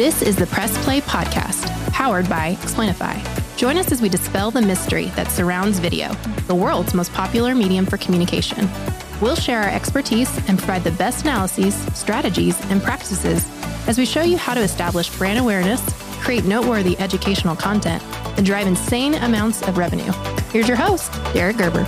This is the Press Play Podcast, powered by Explainify. Join us as we dispel the mystery that surrounds video, the world's most popular medium for communication. We'll share our expertise and provide the best analyses, strategies, and practices as we show you how to establish brand awareness, create noteworthy educational content, and drive insane amounts of revenue. Here's your host, Derek Gerber.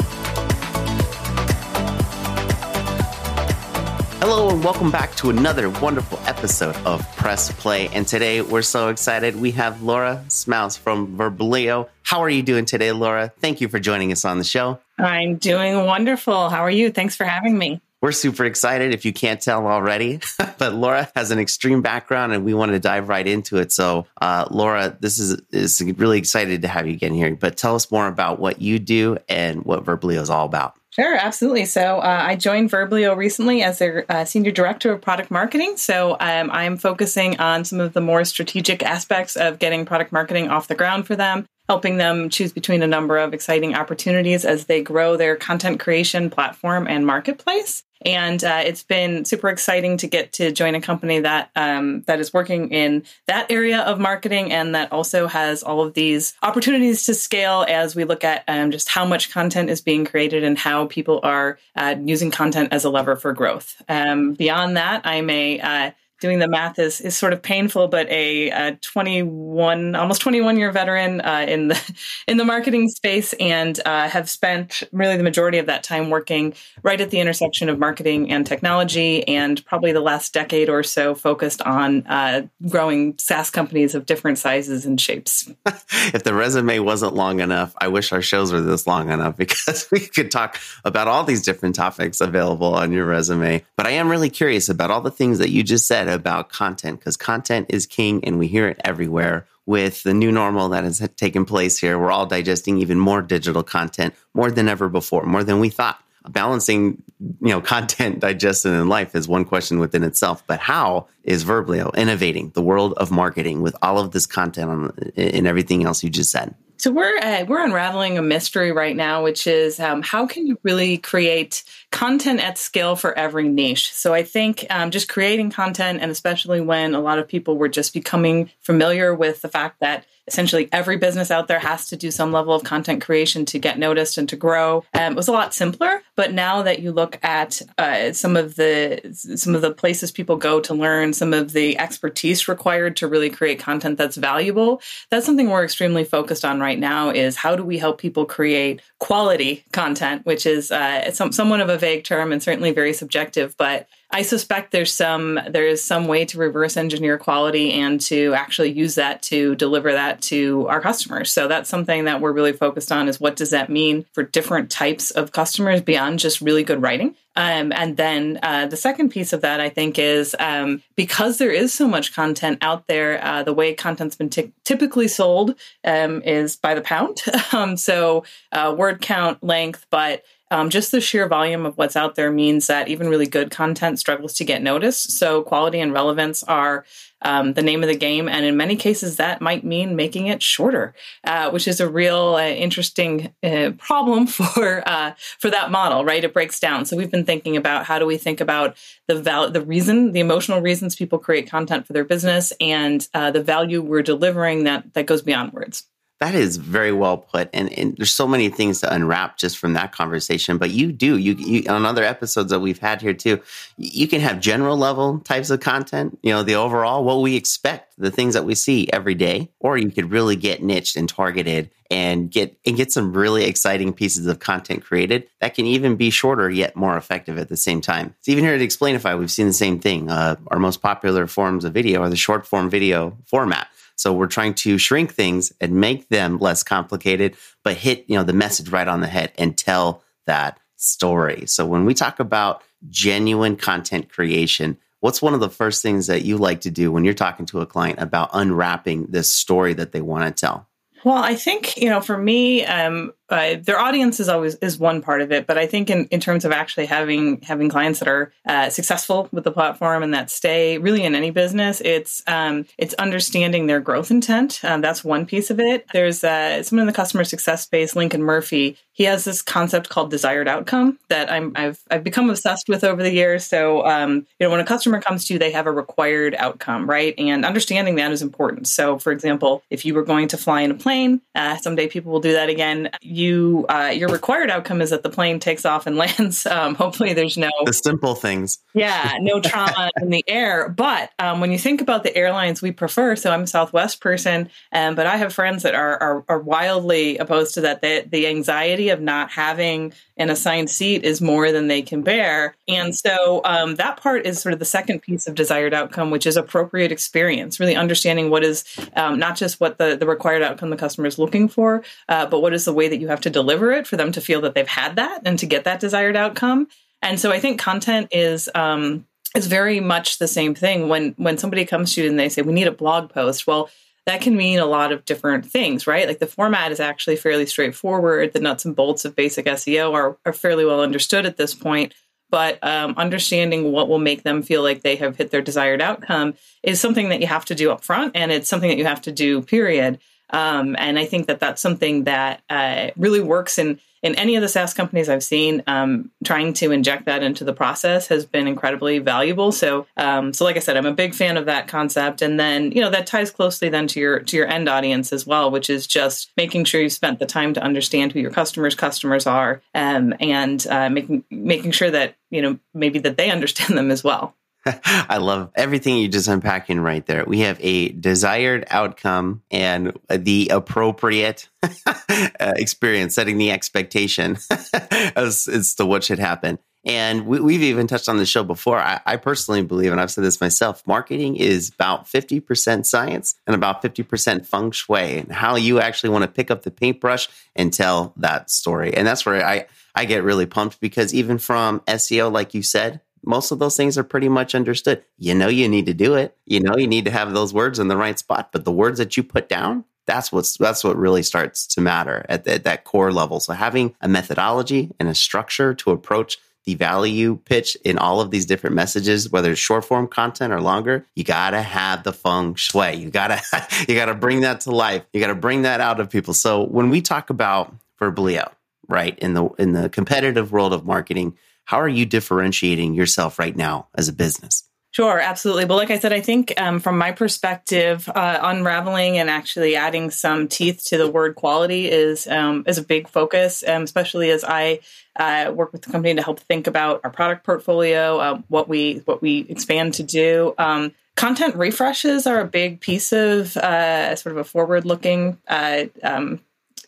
Hello, and welcome back to another wonderful episode of Press Play. And today we're so excited. We have Laura Smouse from Verblio. How are you doing today, Laura? Thank you for joining us on the show. I'm doing wonderful. How are you? Thanks for having me. We're super excited if you can't tell already. but Laura has an extreme background and we wanted to dive right into it. So, uh, Laura, this is, is really excited to have you again here. But tell us more about what you do and what Verblio is all about. Sure, absolutely. So uh, I joined Verblio recently as their uh, senior director of product marketing. So um, I'm focusing on some of the more strategic aspects of getting product marketing off the ground for them, helping them choose between a number of exciting opportunities as they grow their content creation platform and marketplace. And uh, it's been super exciting to get to join a company that um, that is working in that area of marketing and that also has all of these opportunities to scale as we look at um, just how much content is being created and how people are uh, using content as a lever for growth. Um, beyond that, I'm a uh, doing the math is is sort of painful, but a, a 21, almost 21 year veteran uh, in the in the marketing space, and uh, have spent really the majority of that time working right at the intersection of marketing and technology, and probably the last decade or so focused on uh, growing SaaS companies of different sizes and shapes. if the resume wasn't long enough, I wish our shows were this long enough because we could talk about all these different topics available on your resume. But I am really curious about all the things that you just said about content because content is king and we hear it everywhere. With the new normal that has taken place here, we're all digesting even more digital content more than ever before, more than we thought. Balancing, you know, content digestion in life is one question within itself. But how is Verblio innovating the world of marketing with all of this content on, and everything else you just said? So we're uh, we're unraveling a mystery right now, which is um, how can you really create content at scale for every niche. So I think um, just creating content, and especially when a lot of people were just becoming familiar with the fact that essentially every business out there has to do some level of content creation to get noticed and to grow. Um, it was a lot simpler, but now that you look at uh, some of the some of the places people go to learn, some of the expertise required to really create content that's valuable, that's something we're extremely focused on right now. Is how do we help people create quality content, which is uh, some, somewhat of a vague term and certainly very subjective, but I suspect there's some there is some way to reverse engineer quality and to actually use that to deliver that to our customers. So that's something that we're really focused on is what does that mean for different types of customers beyond just really good writing. Um, and then uh, the second piece of that, I think, is um, because there is so much content out there, uh, the way content's been t- typically sold um, is by the pound. Um, so uh, word count, length, but um, just the sheer volume of what's out there means that even really good content struggles to get noticed. So, quality and relevance are um, the name of the game, and in many cases, that might mean making it shorter, uh, which is a real uh, interesting uh, problem for uh, for that model. Right, it breaks down. So, we've been thinking about how do we think about the val- the reason, the emotional reasons people create content for their business, and uh, the value we're delivering that that goes beyond words. That is very well put, and, and, there's so many things to unwrap just from that conversation. But you do you, you on other episodes that we've had here too. You can have general level types of content, you know, the overall what we expect, the things that we see every day, or you could really get niched and targeted and get and get some really exciting pieces of content created that can even be shorter yet more effective at the same time. So even here at Explainify, we've seen the same thing. Uh, our most popular forms of video are the short form video format. So we're trying to shrink things and make them less complicated, but hit, you know, the message right on the head and tell that story. So when we talk about genuine content creation, what's one of the first things that you like to do when you're talking to a client about unwrapping this story that they want to tell? Well, I think, you know, for me, um, uh, their audience is always is one part of it, but I think in, in terms of actually having having clients that are uh, successful with the platform and that stay really in any business, it's um, it's understanding their growth intent. Um, that's one piece of it. There's uh, someone in the customer success space, Lincoln Murphy. He has this concept called desired outcome that I'm I've I've become obsessed with over the years. So um, you know, when a customer comes to you, they have a required outcome, right? And understanding that is important. So, for example, if you were going to fly in a plane, uh, someday people will do that again. You uh, your required outcome is that the plane takes off and lands. Um, hopefully, there's no the simple things. Yeah, no trauma in the air. But um, when you think about the airlines we prefer, so I'm a Southwest person, um, but I have friends that are, are, are wildly opposed to that. The, the anxiety of not having an assigned seat is more than they can bear, and so um, that part is sort of the second piece of desired outcome, which is appropriate experience. Really understanding what is um, not just what the the required outcome the customer is looking for, uh, but what is the way that you have to deliver it for them to feel that they've had that and to get that desired outcome. And so I think content is um, is very much the same thing. When when somebody comes to you and they say we need a blog post, well, that can mean a lot of different things, right? Like the format is actually fairly straightforward. The nuts and bolts of basic SEO are, are fairly well understood at this point. But um, understanding what will make them feel like they have hit their desired outcome is something that you have to do up front, and it's something that you have to do, period. Um, and I think that that's something that uh, really works in in any of the SaaS companies I've seen, um, trying to inject that into the process has been incredibly valuable. So, um, so like I said, I'm a big fan of that concept, and then you know that ties closely then to your to your end audience as well, which is just making sure you've spent the time to understand who your customers' customers are, um, and uh, making making sure that you know maybe that they understand them as well. I love everything you just unpacking right there. We have a desired outcome and the appropriate uh, experience, setting the expectation as, as to what should happen. And we, have even touched on the show before. I, I, personally believe, and I've said this myself, marketing is about 50% science and about 50% feng shui and how you actually want to pick up the paintbrush and tell that story. And that's where I, I get really pumped because even from SEO, like you said, most of those things are pretty much understood. You know, you need to do it. You know, you need to have those words in the right spot. But the words that you put down, that's what's that's what really starts to matter at, the, at that core level. So having a methodology and a structure to approach the value pitch in all of these different messages, whether it's short form content or longer, you gotta have the feng shui. You gotta you gotta bring that to life. You gotta bring that out of people. So when we talk about Verblio, right, in the in the competitive world of marketing, how are you differentiating yourself right now as a business? Sure, absolutely. Well, like I said, I think um, from my perspective, uh, unraveling and actually adding some teeth to the word quality is um, is a big focus, um, especially as I uh, work with the company to help think about our product portfolio, uh, what we what we expand to do. Um, content refreshes are a big piece of uh, sort of a forward looking uh, um,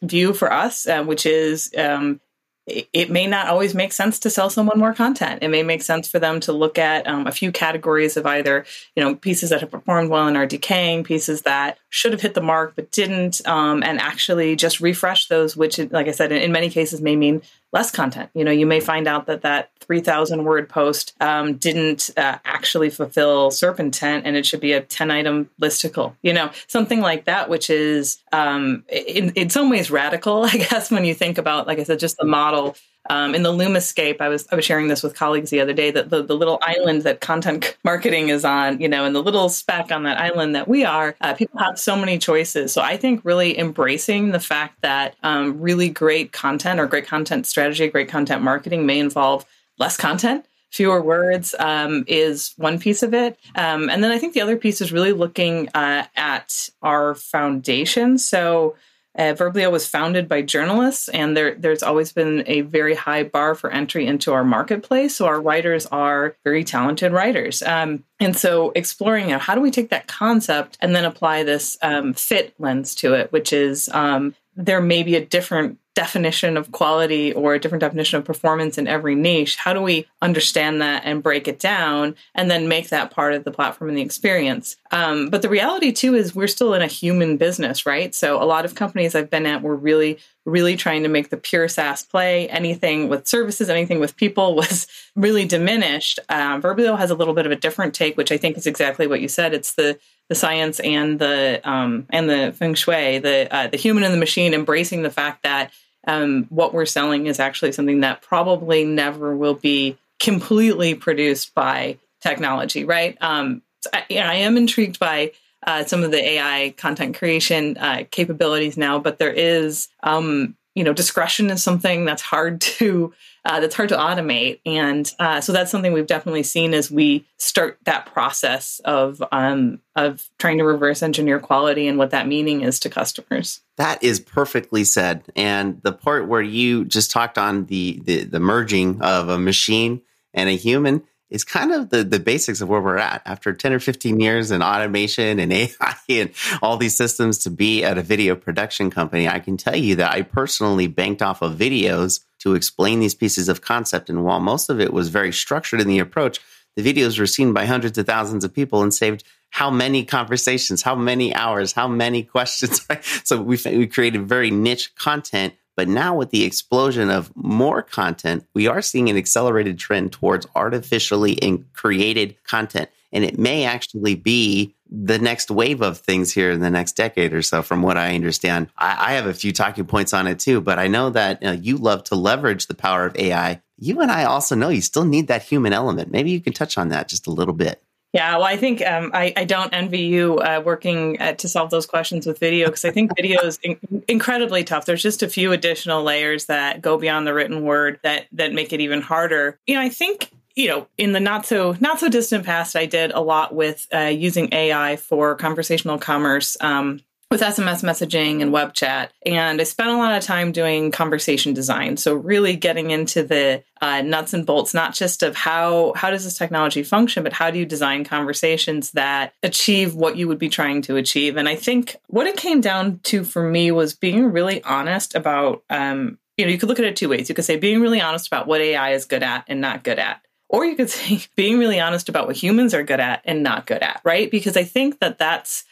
view for us, uh, which is um, it may not always make sense to sell someone more content. It may make sense for them to look at um, a few categories of either, you know, pieces that have performed well and are decaying, pieces that should have hit the mark but didn't, um, and actually just refresh those, which, like I said, in, in many cases may mean less content. You know, you may find out that that 3,000 word post um, didn't uh, actually fulfill SERP intent and it should be a 10 item listicle, you know, something like that, which is um, in, in some ways radical, I guess, when you think about, like I said, just the model um, in the Lumascape, I was I was sharing this with colleagues the other day that the, the little island that content marketing is on, you know, and the little speck on that island that we are, uh, people have so many choices. So I think really embracing the fact that um, really great content or great content strategy, great content marketing may involve less content fewer words um, is one piece of it. Um, and then I think the other piece is really looking uh, at our foundation. So uh, Verblio was founded by journalists, and there, there's always been a very high bar for entry into our marketplace. So our writers are very talented writers. Um, and so exploring you know, how do we take that concept and then apply this um, fit lens to it, which is um, there may be a different definition of quality or a different definition of performance in every niche. How do we understand that and break it down and then make that part of the platform and the experience? Um, but the reality too is we're still in a human business, right? So a lot of companies I've been at were really, really trying to make the pure SaaS play. Anything with services, anything with people was really diminished. Um, Verblio has a little bit of a different take, which I think is exactly what you said. It's the the science and the um, and the feng shui, the uh, the human and the machine, embracing the fact that um, what we're selling is actually something that probably never will be completely produced by technology, right? Um, I, I am intrigued by uh, some of the AI content creation uh, capabilities now, but there is, um, you know, discretion is something that's hard to uh, that's hard to automate, and uh, so that's something we've definitely seen as we start that process of um, of trying to reverse engineer quality and what that meaning is to customers. That is perfectly said, and the part where you just talked on the, the, the merging of a machine and a human is kind of the, the basics of where we're at after 10 or 15 years in automation and AI and all these systems to be at a video production company. I can tell you that I personally banked off of videos to explain these pieces of concept. And while most of it was very structured in the approach, the videos were seen by hundreds of thousands of people and saved how many conversations, how many hours, how many questions. so we, we created very niche content but now, with the explosion of more content, we are seeing an accelerated trend towards artificially created content. And it may actually be the next wave of things here in the next decade or so, from what I understand. I, I have a few talking points on it too, but I know that you, know, you love to leverage the power of AI. You and I also know you still need that human element. Maybe you can touch on that just a little bit. Yeah, well, I think um, I, I, don't envy you uh, working uh, to solve those questions with video because I think video is in- incredibly tough. There's just a few additional layers that go beyond the written word that that make it even harder. You know, I think you know in the not so not so distant past, I did a lot with uh, using AI for conversational commerce. Um, with SMS messaging and web chat. And I spent a lot of time doing conversation design. So really getting into the uh, nuts and bolts, not just of how how does this technology function, but how do you design conversations that achieve what you would be trying to achieve. And I think what it came down to for me was being really honest about. Um, you know, you could look at it two ways. You could say being really honest about what AI is good at and not good at. Or you could say being really honest about what humans are good at and not good at, right? Because I think that that's,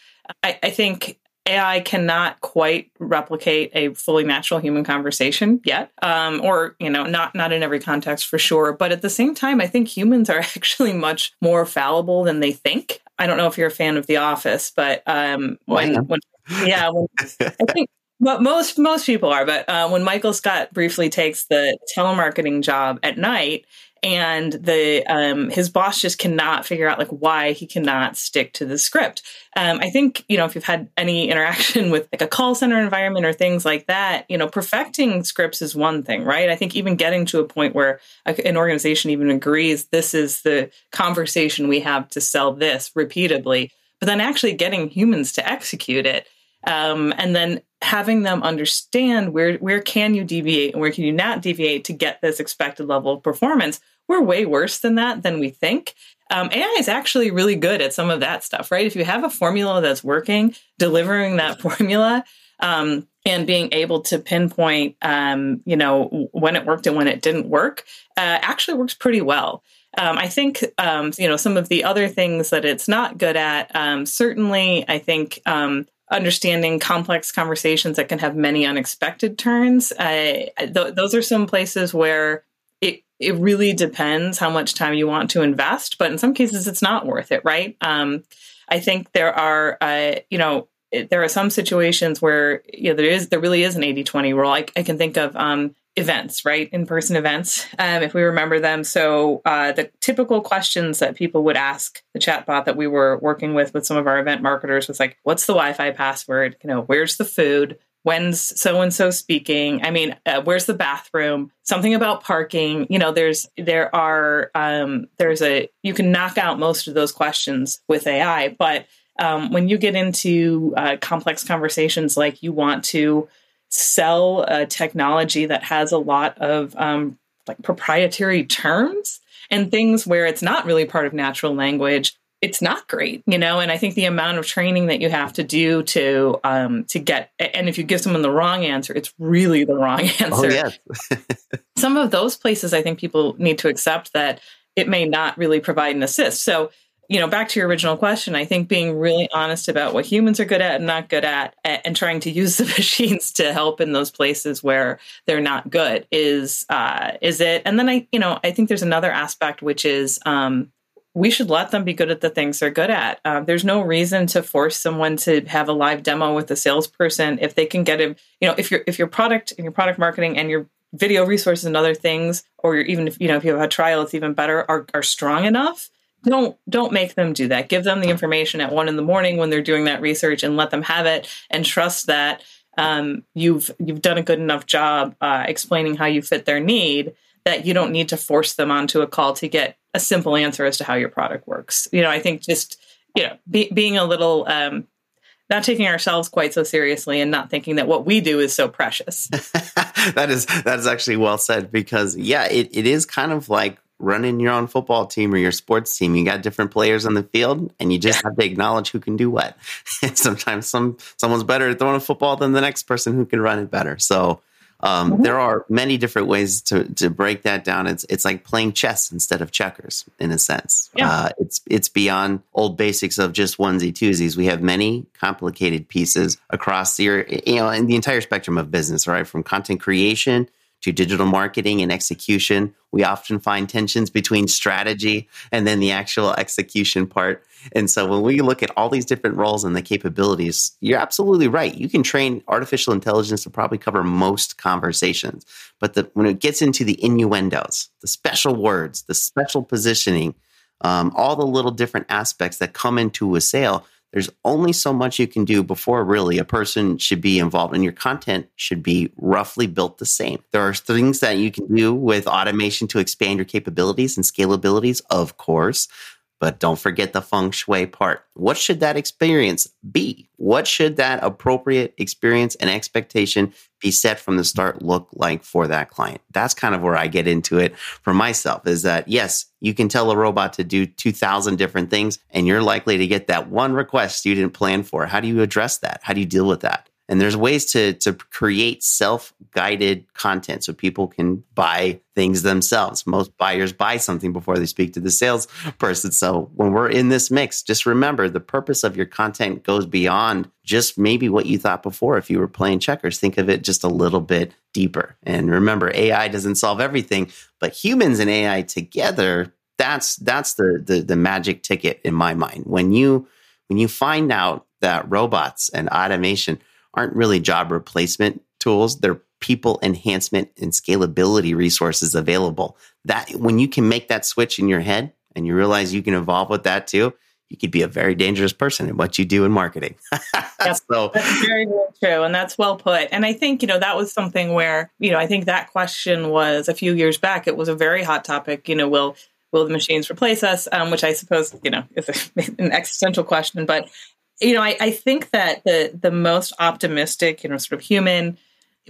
I, I think AI cannot quite replicate a fully natural human conversation yet, um, or you know, not not in every context for sure. But at the same time, I think humans are actually much more fallible than they think. I don't know if you're a fan of The Office, but um, when, when yeah, when, I think but most most people are. But uh, when Michael Scott briefly takes the telemarketing job at night, and the um, his boss just cannot figure out like why he cannot stick to the script. Um, I think you know if you've had any interaction with like a call center environment or things like that, you know, perfecting scripts is one thing, right? I think even getting to a point where an organization even agrees this is the conversation we have to sell this repeatedly, but then actually getting humans to execute it. Um, and then having them understand where where can you deviate and where can you not deviate to get this expected level of performance we're way worse than that than we think. Um, AI is actually really good at some of that stuff, right? If you have a formula that's working, delivering that formula um, and being able to pinpoint, um, you know, when it worked and when it didn't work, uh, actually works pretty well. Um, I think, um, you know, some of the other things that it's not good at, um, certainly, I think understanding complex conversations that can have many unexpected turns. Uh, th- those are some places where it really depends how much time you want to invest, but in some cases it's not worth it, right? Um, I think there are, uh, you know, there are some situations where you know there is there really is an 80-20 rule. I, I can think of um, events, right? In person events, um, if we remember them. So uh, the typical questions that people would ask the chatbot that we were working with with some of our event marketers was like, "What's the Wi-Fi password? You know, where's the food? When's so and so speaking? I mean uh, where's the bathroom? Something about parking you know there's there are um, there's a you can knock out most of those questions with ai but um, when you get into uh, complex conversations like you want to sell a technology that has a lot of um, like proprietary terms and things where it's not really part of natural language it's not great, you know. And I think the amount of training that you have to do to um, to get, and if you give someone the wrong answer, it's really the wrong answer. Oh, yes. Some of those places, I think people need to accept that it may not really provide an assist. So, you know, back to your original question, I think being really honest about what humans are good at and not good at, and trying to use the machines to help in those places where they're not good is uh, is it. And then I, you know, I think there's another aspect which is um, we should let them be good at the things they're good at. Um, there's no reason to force someone to have a live demo with a salesperson if they can get a, you know, if your if your product and your product marketing and your video resources and other things, or even if you know if you have a trial, it's even better, are are strong enough. Don't don't make them do that. Give them the information at one in the morning when they're doing that research, and let them have it, and trust that um, you've you've done a good enough job uh, explaining how you fit their need that you don't need to force them onto a call to get a simple answer as to how your product works. You know, I think just you know be, being a little um, not taking ourselves quite so seriously and not thinking that what we do is so precious. that is that is actually well said because yeah, it, it is kind of like running your own football team or your sports team. You got different players on the field and you just yeah. have to acknowledge who can do what. And sometimes some someone's better at throwing a football than the next person who can run it better. So um, mm-hmm. There are many different ways to to break that down. It's it's like playing chess instead of checkers in a sense. Yeah. Uh, it's it's beyond old basics of just onesie twosies. We have many complicated pieces across the you know in the entire spectrum of business, right? From content creation to digital marketing and execution. We often find tensions between strategy and then the actual execution part. And so when we look at all these different roles and the capabilities, you're absolutely right. You can train artificial intelligence to probably cover most conversations. But the, when it gets into the innuendos, the special words, the special positioning, um, all the little different aspects that come into a sale, there's only so much you can do before really a person should be involved and your content should be roughly built the same. There are things that you can do with automation to expand your capabilities and scalabilities, of course. But don't forget the feng shui part. What should that experience be? What should that appropriate experience and expectation be set from the start look like for that client? That's kind of where I get into it for myself is that yes, you can tell a robot to do 2000 different things and you're likely to get that one request you didn't plan for. How do you address that? How do you deal with that? And there's ways to to create self-guided content so people can buy things themselves. Most buyers buy something before they speak to the salesperson. So when we're in this mix, just remember the purpose of your content goes beyond just maybe what you thought before. If you were playing checkers, think of it just a little bit deeper. And remember, AI doesn't solve everything, but humans and AI together, that's that's the the, the magic ticket in my mind. When you when you find out that robots and automation aren't really job replacement tools. They're people enhancement and scalability resources available. That when you can make that switch in your head and you realize you can evolve with that too, you could be a very dangerous person in what you do in marketing. Yes, so that's very, very true. And that's well put. And I think, you know, that was something where, you know, I think that question was a few years back. It was a very hot topic. You know, will will the machines replace us? Um, which I suppose, you know, is an existential question. But you know, I, I think that the the most optimistic, you know, sort of human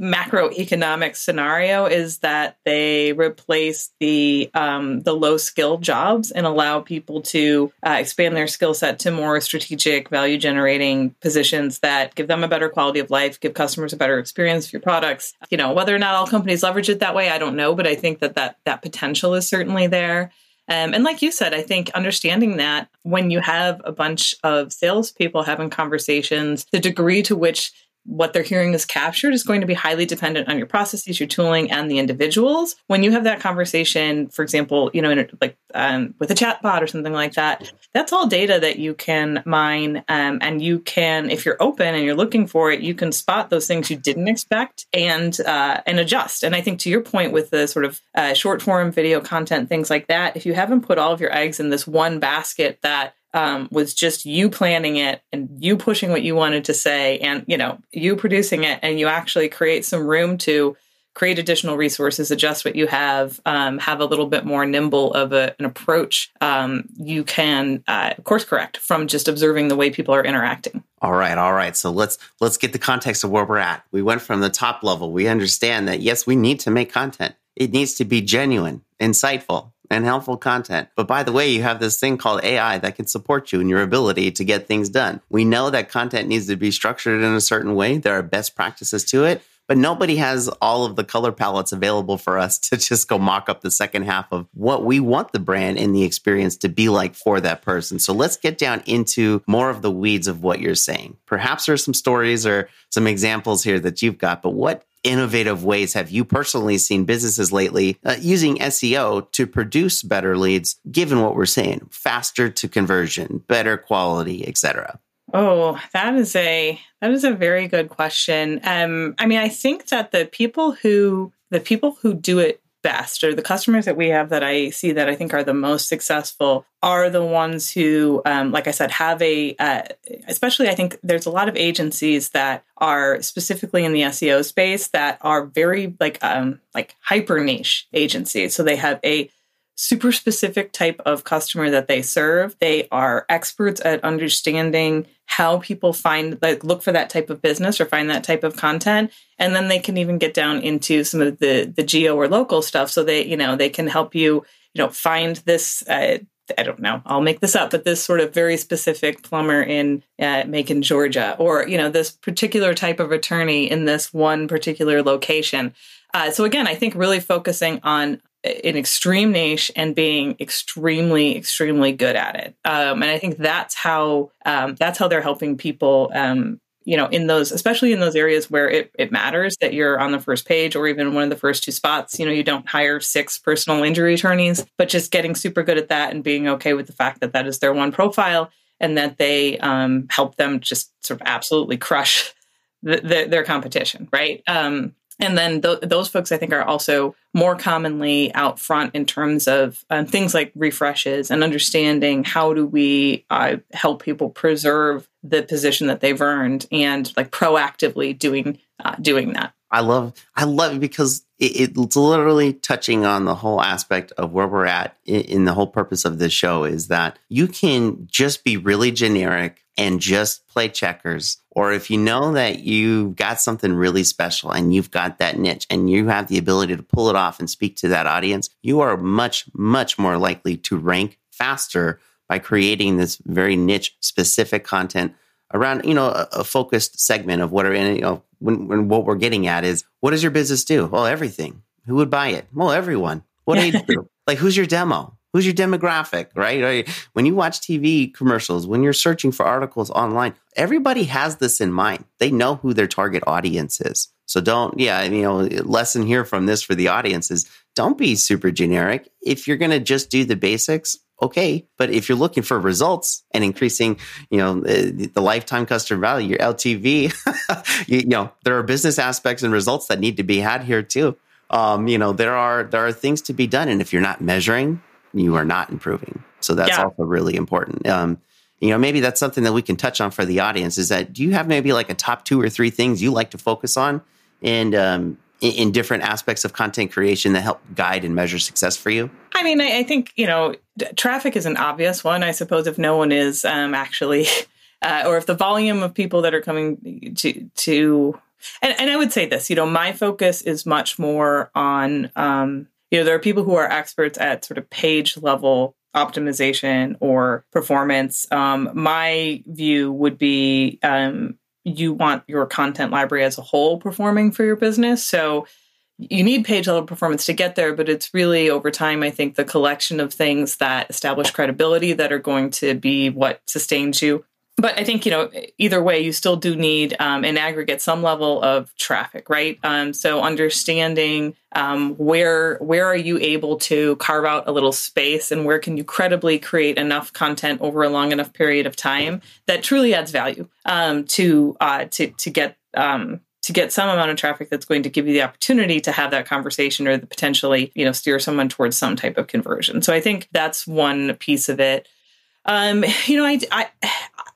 macroeconomic scenario is that they replace the um, the low skill jobs and allow people to uh, expand their skill set to more strategic value generating positions that give them a better quality of life give customers a better experience for your products. You know whether or not all companies leverage it that way i don't know but i think that that, that potential is certainly there um, and like you said, I think understanding that when you have a bunch of salespeople having conversations, the degree to which what they're hearing is captured is going to be highly dependent on your processes, your tooling, and the individuals. When you have that conversation, for example, you know, in, like um, with a chatbot or something like that, that's all data that you can mine, um, and you can, if you're open and you're looking for it, you can spot those things you didn't expect and uh, and adjust. And I think to your point with the sort of uh, short form video content, things like that, if you haven't put all of your eggs in this one basket that um, was just you planning it and you pushing what you wanted to say and you know you producing it and you actually create some room to create additional resources adjust what you have um, have a little bit more nimble of a, an approach um, you can uh, course correct from just observing the way people are interacting. All right all right. So let's let's get the context of where we're at. We went from the top level. We understand that yes we need to make content. It needs to be genuine insightful and helpful content. But by the way, you have this thing called AI that can support you in your ability to get things done. We know that content needs to be structured in a certain way. There are best practices to it, but nobody has all of the color palettes available for us to just go mock up the second half of what we want the brand and the experience to be like for that person. So let's get down into more of the weeds of what you're saying. Perhaps there's some stories or some examples here that you've got, but what innovative ways have you personally seen businesses lately uh, using SEO to produce better leads, given what we're saying, faster to conversion, better quality, etc.? Oh, that is a that is a very good question. Um, I mean, I think that the people who the people who do it best or the customers that we have that I see that I think are the most successful are the ones who, um, like I said, have a, uh, especially I think there's a lot of agencies that are specifically in the SEO space that are very like, um, like hyper niche agencies. So they have a super specific type of customer that they serve. They are experts at understanding how people find like look for that type of business or find that type of content and then they can even get down into some of the the geo or local stuff so they you know they can help you you know find this uh, I don't know. I'll make this up, but this sort of very specific plumber in uh, Macon, Georgia, or you know this particular type of attorney in this one particular location. Uh, so again, I think really focusing on an extreme niche and being extremely extremely good at it. Um, and i think that's how um, that's how they're helping people um, you know in those especially in those areas where it, it matters that you're on the first page or even one of the first two spots. You know you don't hire six personal injury attorneys but just getting super good at that and being okay with the fact that that is their one profile and that they um, help them just sort of absolutely crush the, the, their competition right? Um, and then th- those folks, I think, are also more commonly out front in terms of um, things like refreshes and understanding how do we uh, help people preserve the position that they've earned and like proactively doing uh, doing that. I love I love it because it, it's literally touching on the whole aspect of where we're at in, in the whole purpose of this show is that you can just be really generic and just play checkers. Or if you know that you've got something really special and you've got that niche and you have the ability to pull it off and speak to that audience, you are much, much more likely to rank faster by creating this very niche specific content around you know a, a, focused segment of what are in you know when, when what we're getting at is what does your business do? Well everything. Who would buy it? Well everyone. What like who's your demo who's your demographic right? when you watch tv commercials when you're searching for articles online everybody has this in mind they know who their target audience is so don't yeah you know lesson here from this for the audience is don't be super generic if you're going to just do the basics okay. But if you're looking for results and increasing, you know, the, the lifetime customer value, your LTV, you, you, know, there are business aspects and results that need to be had here too. Um, you know, there are there are things to be done, and if you're not measuring, you are not improving. So that's yeah. also really important. Um, you know, maybe that's something that we can touch on for the audience. Is that do you have maybe like a top two or three things you like to focus on, and um, in, in different aspects of content creation that help guide and measure success for you? I mean, I, I think, you know, traffic is an obvious one, I suppose, if no one is um, actually, uh, or if the volume of people that are coming to, to and, and I would say this, you know, my focus is much more on, um, you know, there are people who are experts at sort of page level optimization or performance. Um, my view would be um, you want your content library as a whole performing for your business. So you need page level performance to get there, but it's really over time, I think, the collection of things that establish credibility that are going to be what sustains you but I think you know either way, you still do need um, in aggregate some level of traffic, right? Um, so understanding um, where where are you able to carve out a little space, and where can you credibly create enough content over a long enough period of time that truly adds value um, to uh, to to get um, to get some amount of traffic that's going to give you the opportunity to have that conversation or the potentially you know steer someone towards some type of conversion so i think that's one piece of it um, you know, I, I,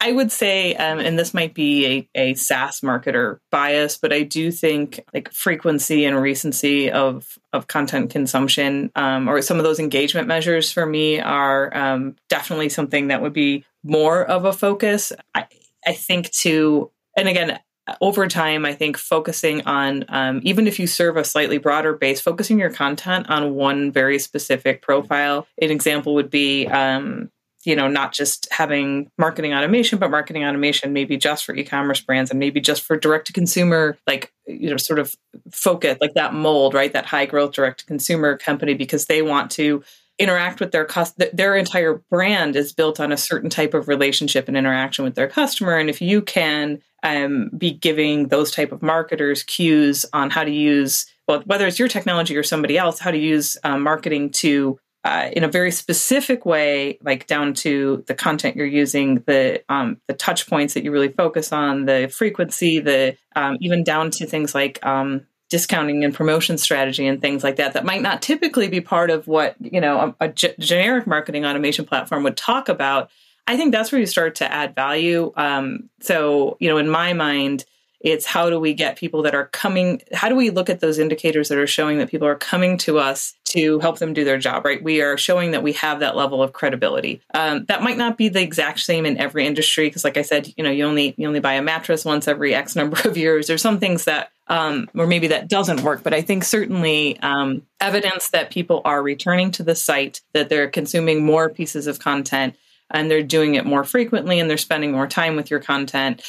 I would say, um, and this might be a, a SaaS marketer bias, but I do think like frequency and recency of of content consumption, um, or some of those engagement measures for me are um, definitely something that would be more of a focus. I, I think to, and again, over time, I think focusing on, um, even if you serve a slightly broader base, focusing your content on one very specific profile. An example would be, um, you know, not just having marketing automation, but marketing automation maybe just for e-commerce brands and maybe just for direct to consumer, like, you know, sort of focus like that mold, right? That high growth direct to consumer company because they want to interact with their customer their entire brand is built on a certain type of relationship and interaction with their customer and if you can um, be giving those type of marketers cues on how to use well whether it's your technology or somebody else how to use um, marketing to uh, in a very specific way, like down to the content you're using, the um, the touch points that you really focus on, the frequency, the um, even down to things like um, discounting and promotion strategy and things like that that might not typically be part of what you know a, a g- generic marketing automation platform would talk about. I think that's where you start to add value. Um, so you know, in my mind it's how do we get people that are coming, how do we look at those indicators that are showing that people are coming to us to help them do their job, right? We are showing that we have that level of credibility. Um, that might not be the exact same in every industry because, like I said, you know, you only you only buy a mattress once every X number of years. There's some things that, um, or maybe that doesn't work, but I think certainly um, evidence that people are returning to the site, that they're consuming more pieces of content, and they're doing it more frequently, and they're spending more time with your content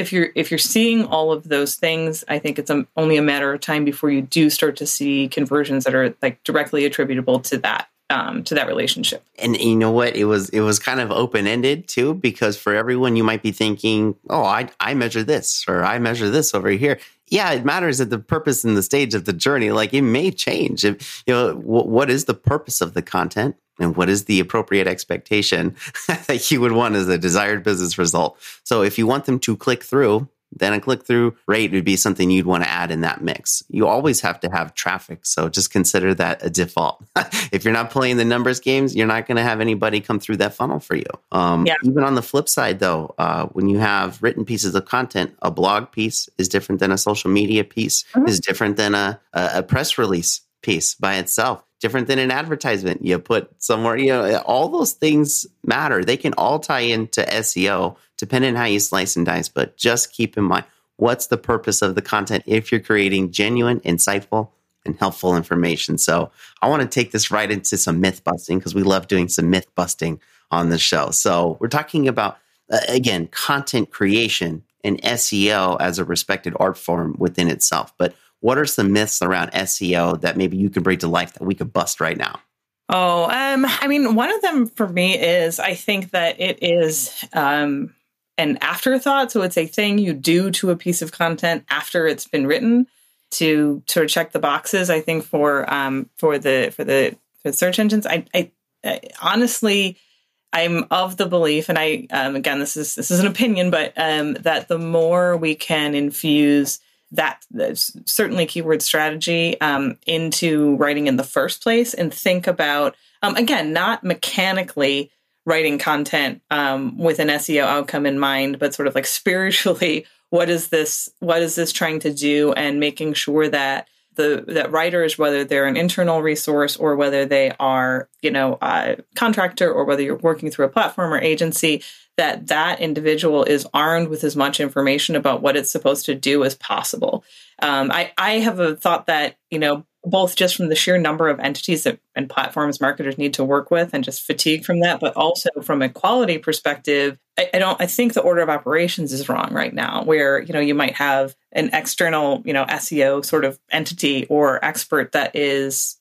if you're if you're seeing all of those things, I think it's a, only a matter of time before you do start to see conversions that are like directly attributable to that um, to that relationship. And you know what? It was it was kind of open ended too, because for everyone you might be thinking, "Oh, I I measure this or I measure this over here." Yeah, it matters at the purpose and the stage of the journey. Like it may change. If, you know, w- what is the purpose of the content? And what is the appropriate expectation that you would want as a desired business result. So if you want them to click through, then a click through rate would be something you'd want to add in that mix. You always have to have traffic. So just consider that a default. if you're not playing the numbers games, you're not going to have anybody come through that funnel for you. Um, yeah. Even on the flip side, though, uh, when you have written pieces of content, a blog piece is different than a social media piece, mm-hmm. is different than a, a press release piece by itself different than an advertisement. You put somewhere you know all those things matter. They can all tie into seo depending on how you slice and dice but just keep in mind what's the purpose of the content if you're creating genuine insightful and helpful information? So i want to take this right into some myth busting because we love doing some myth busting on the show. So we're talking about uh, again content creation and seo as a respected art form within itself but what are some myths around SEO that maybe you can bring to life that we could bust right now? Oh, um, I mean, one of them for me is I think that it is um, an afterthought. So it's a thing you do to a piece of content after it's been written to sort of check the boxes. I think for um, for the for the for search engines, I, I, I honestly. I'm of the belief, and I um, again, this is this is an opinion, but um, that the more we can infuse that certainly keyword strategy um, into writing in the first place and think about um, again not mechanically writing content um, with an seo outcome in mind but sort of like spiritually what is this what is this trying to do? And making sure that the that writers whether they're an internal resource or whether they are you know a contractor or whether you're working through a platform or agency that that individual is armed with as much information about what it's supposed to do as possible. Um, I, I have a thought that, you know, both just from the sheer number of entities that, and platforms marketers need to work with and just fatigue from that, but also from a quality perspective, I, I don't, I think the order of operations is wrong right now where, you know, you might have an external, you know, SEO sort of entity or expert that is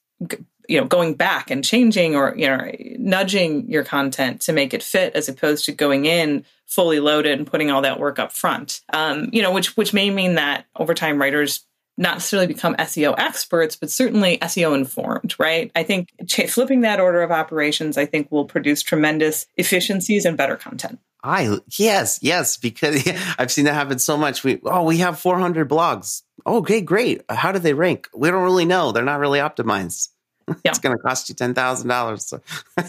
you know going back and changing or you know nudging your content to make it fit as opposed to going in fully loaded and putting all that work up front. Um, you know which which may mean that over time writers not necessarily become SEO experts, but certainly SEO informed, right? I think flipping that order of operations, I think will produce tremendous efficiencies and better content. I yes, yes, because I've seen that happen so much. We oh, we have 400 blogs. Oh, okay, great. How do they rank? We don't really know. They're not really optimized. Yeah. it's going to cost you ten thousand dollars. So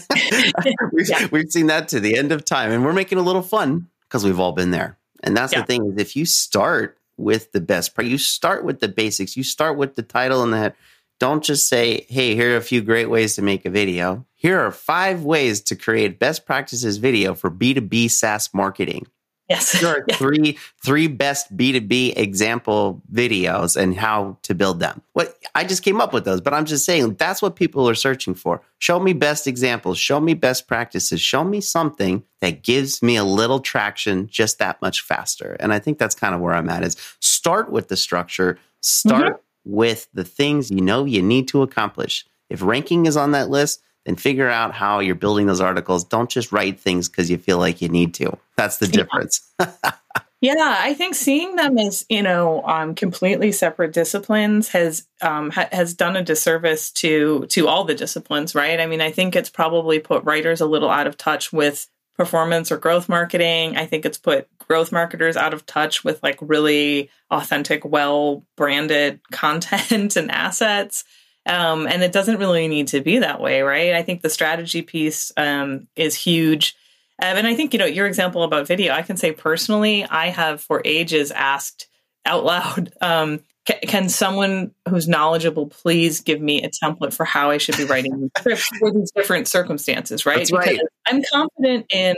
we've, yeah. we've seen that to the end of time, and we're making a little fun because we've all been there. And that's yeah. the thing is, if you start with the best part, you start with the basics. You start with the title and head. Don't just say, "Hey, here are a few great ways to make a video." Here are five ways to create best practices video for B two B SaaS marketing. Yes. Are yeah. three three best B2B example videos and how to build them. What I just came up with those, but I'm just saying that's what people are searching for. Show me best examples, show me best practices, show me something that gives me a little traction just that much faster. And I think that's kind of where I'm at is start with the structure, start mm-hmm. with the things you know you need to accomplish. If ranking is on that list, then figure out how you're building those articles. Don't just write things because you feel like you need to. That's the difference. yeah, I think seeing them as you know um, completely separate disciplines has um, ha- has done a disservice to to all the disciplines, right? I mean, I think it's probably put writers a little out of touch with performance or growth marketing. I think it's put growth marketers out of touch with like really authentic, well branded content and assets. Um, and it doesn't really need to be that way, right? I think the strategy piece um, is huge. Um, and I think, you know, your example about video, I can say personally, I have for ages asked out loud, um, can, can someone who's knowledgeable please give me a template for how I should be writing scripts for these different circumstances, right? That's right. Because I'm confident in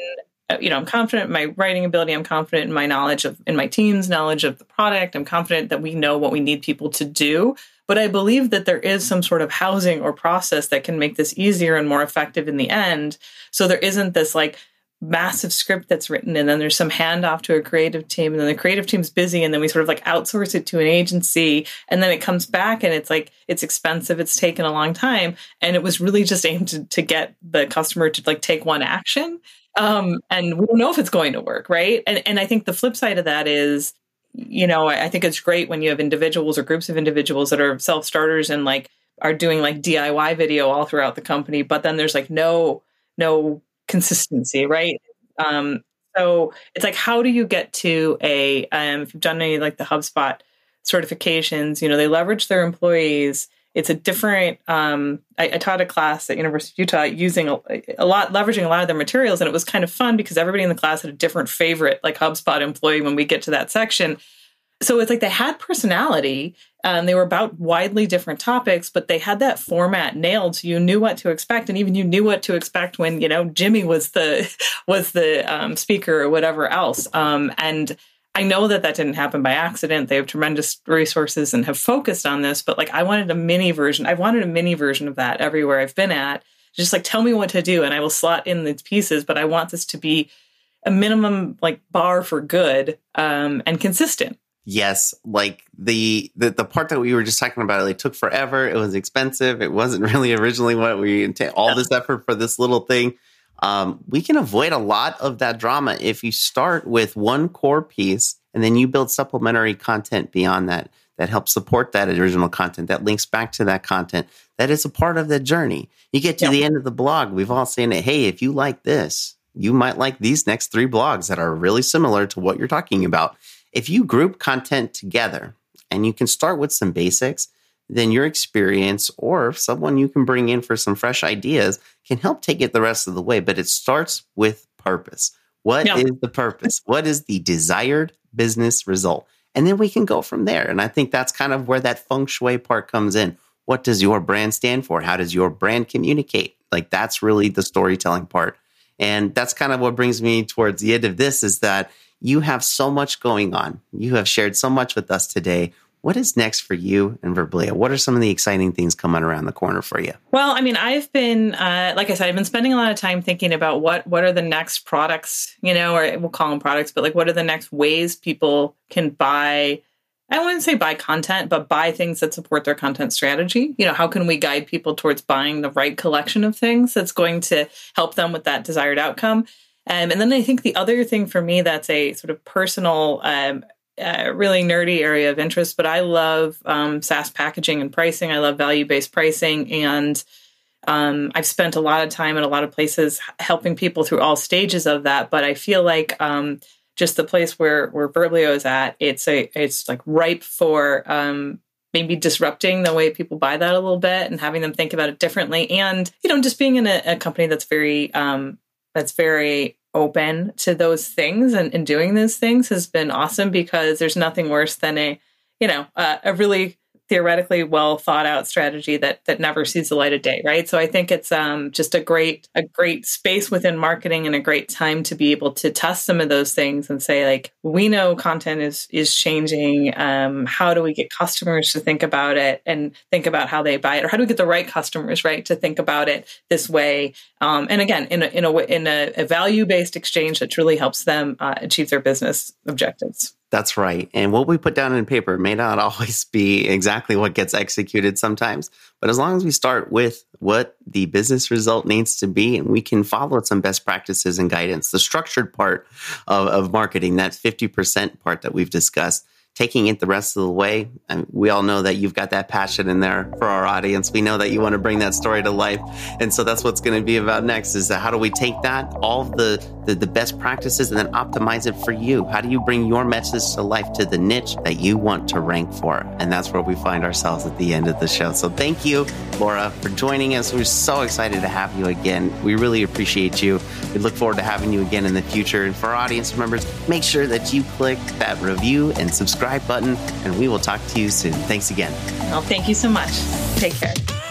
uh, you know i'm confident in my writing ability i'm confident in my knowledge of in my team's knowledge of the product i'm confident that we know what we need people to do but i believe that there is some sort of housing or process that can make this easier and more effective in the end. So there isn't this like massive script that's written and then there's some handoff to a creative team and then the creative team's busy and then we sort of like outsource it to an agency and then it comes back and it's like it's expensive it's taken a long time and it was really just aimed to, to get the customer to like take one action. Um, and we don't know if it's going to work right? And and i think the flip side of that is you know I, I think it's great when you have individuals or groups of individuals that are self-starters and like are doing like diy video all throughout the company but then there's like no no consistency, right? Um, so it's like, how do you get to a, um, if you've done any like the HubSpot certifications, you know, they leverage their employees. It's a different, um, I, I taught a class at University of Utah using a, a, lot, leveraging a lot of their materials. And it was kind of fun because everybody in the class had a different favorite, like HubSpot employee when we get to that section. So it's like they had personality um, they were about widely different topics, but they had that format nailed, so you knew what to expect, and even you knew what to expect when you know Jimmy was the was the um, speaker or whatever else. Um, and I know that that didn't happen by accident. They have tremendous resources and have focused on this, but like I wanted a mini version. I've wanted a mini version of that everywhere I've been at. Just like tell me what to do, and I will slot in these pieces. But I want this to be a minimum like bar for good um, and consistent yes, like the, the the part that we were just talking about, it like, took forever. It was expensive. It wasn't really originally what we intended. All this effort for this little thing. Um, we can avoid a lot of that drama if you start with one core piece and then you build supplementary content beyond that that helps support that original content that links back to that content that is a part of the journey. You get to the end of the blog, we've all seen it. Hey, if you like this, you might like these next three blogs that are really similar to what you're talking about. If you group content together and you can start with some basics, then your experience or someone you can bring in for some fresh ideas can help take it the rest of the way. But it starts with purpose. What yeah. is the purpose? What is the desired business result? And then we can go from there. And I think that's kind of where that feng shui part comes in. What does your brand stand for? How does your brand communicate? Like that's really the storytelling part. And that's kind of what brings me towards the end of this is that you have so much going on. You have shared so much with us today. What is next for you and Verblio? What are some of the exciting things coming around the corner for you? Well, I mean, I've been, uh, like I said, I've been spending a lot of time thinking about what what are the next products, you know, or we'll call them products, but like what are the next ways people can buy. I wouldn't say buy content, but buy things that support their content strategy. You know, how can we guide people towards buying the right collection of things that's going to help them with that desired outcome? Um, and then I think the other thing for me that's a sort of personal, um, uh, really nerdy area of interest, but I love um, SaaS packaging and pricing. I love value based pricing. And um, I've spent a lot of time in a lot of places helping people through all stages of that. But I feel like um, just the place where where Verblio is at, it's a it's like ripe for um, maybe disrupting the way people buy that a little bit and having them think about it differently and you know just being in a, a company that's very um, that's very open to those things and, and doing those things has been awesome because there's nothing worse than a you know uh, a really theoretically well thought out strategy that that never sees the light of day right? So i think it's um, just a great a great space within marketing and a great time to be able to test some of those things and say like we know content is is changing um, how do we get customers to think about it and think about how they buy it? Or how do we get the right customers right to think about it this way? Um, and again in a in a in a, a value based exchange that truly helps them uh, achieve their business objectives That's right. And what we put down in paper may not always be exactly what gets executed sometimes, but as long as we start with what the business result needs to be and we can follow some best practices and guidance, the structured part of, of marketing, that 50% part that we've discussed, taking it the rest of the way. And we all know that you've got that passion in there for our audience. We know that you want to bring that story to life. And so that's what's going to be about next is how do we take that, all the, the, the best practices and then optimize it for you? How do you bring your message to life to the niche that you want to rank for? And that's where we find ourselves at the end of the show. So thank you, Laura, for joining us. We're so excited to have you again. We really appreciate you. We look forward to having you again in the future. And for our audience members, make sure that you click that review and subscribe subscribe button, and we will talk to you soon. Thanks again. Well, thank you so much. Take care.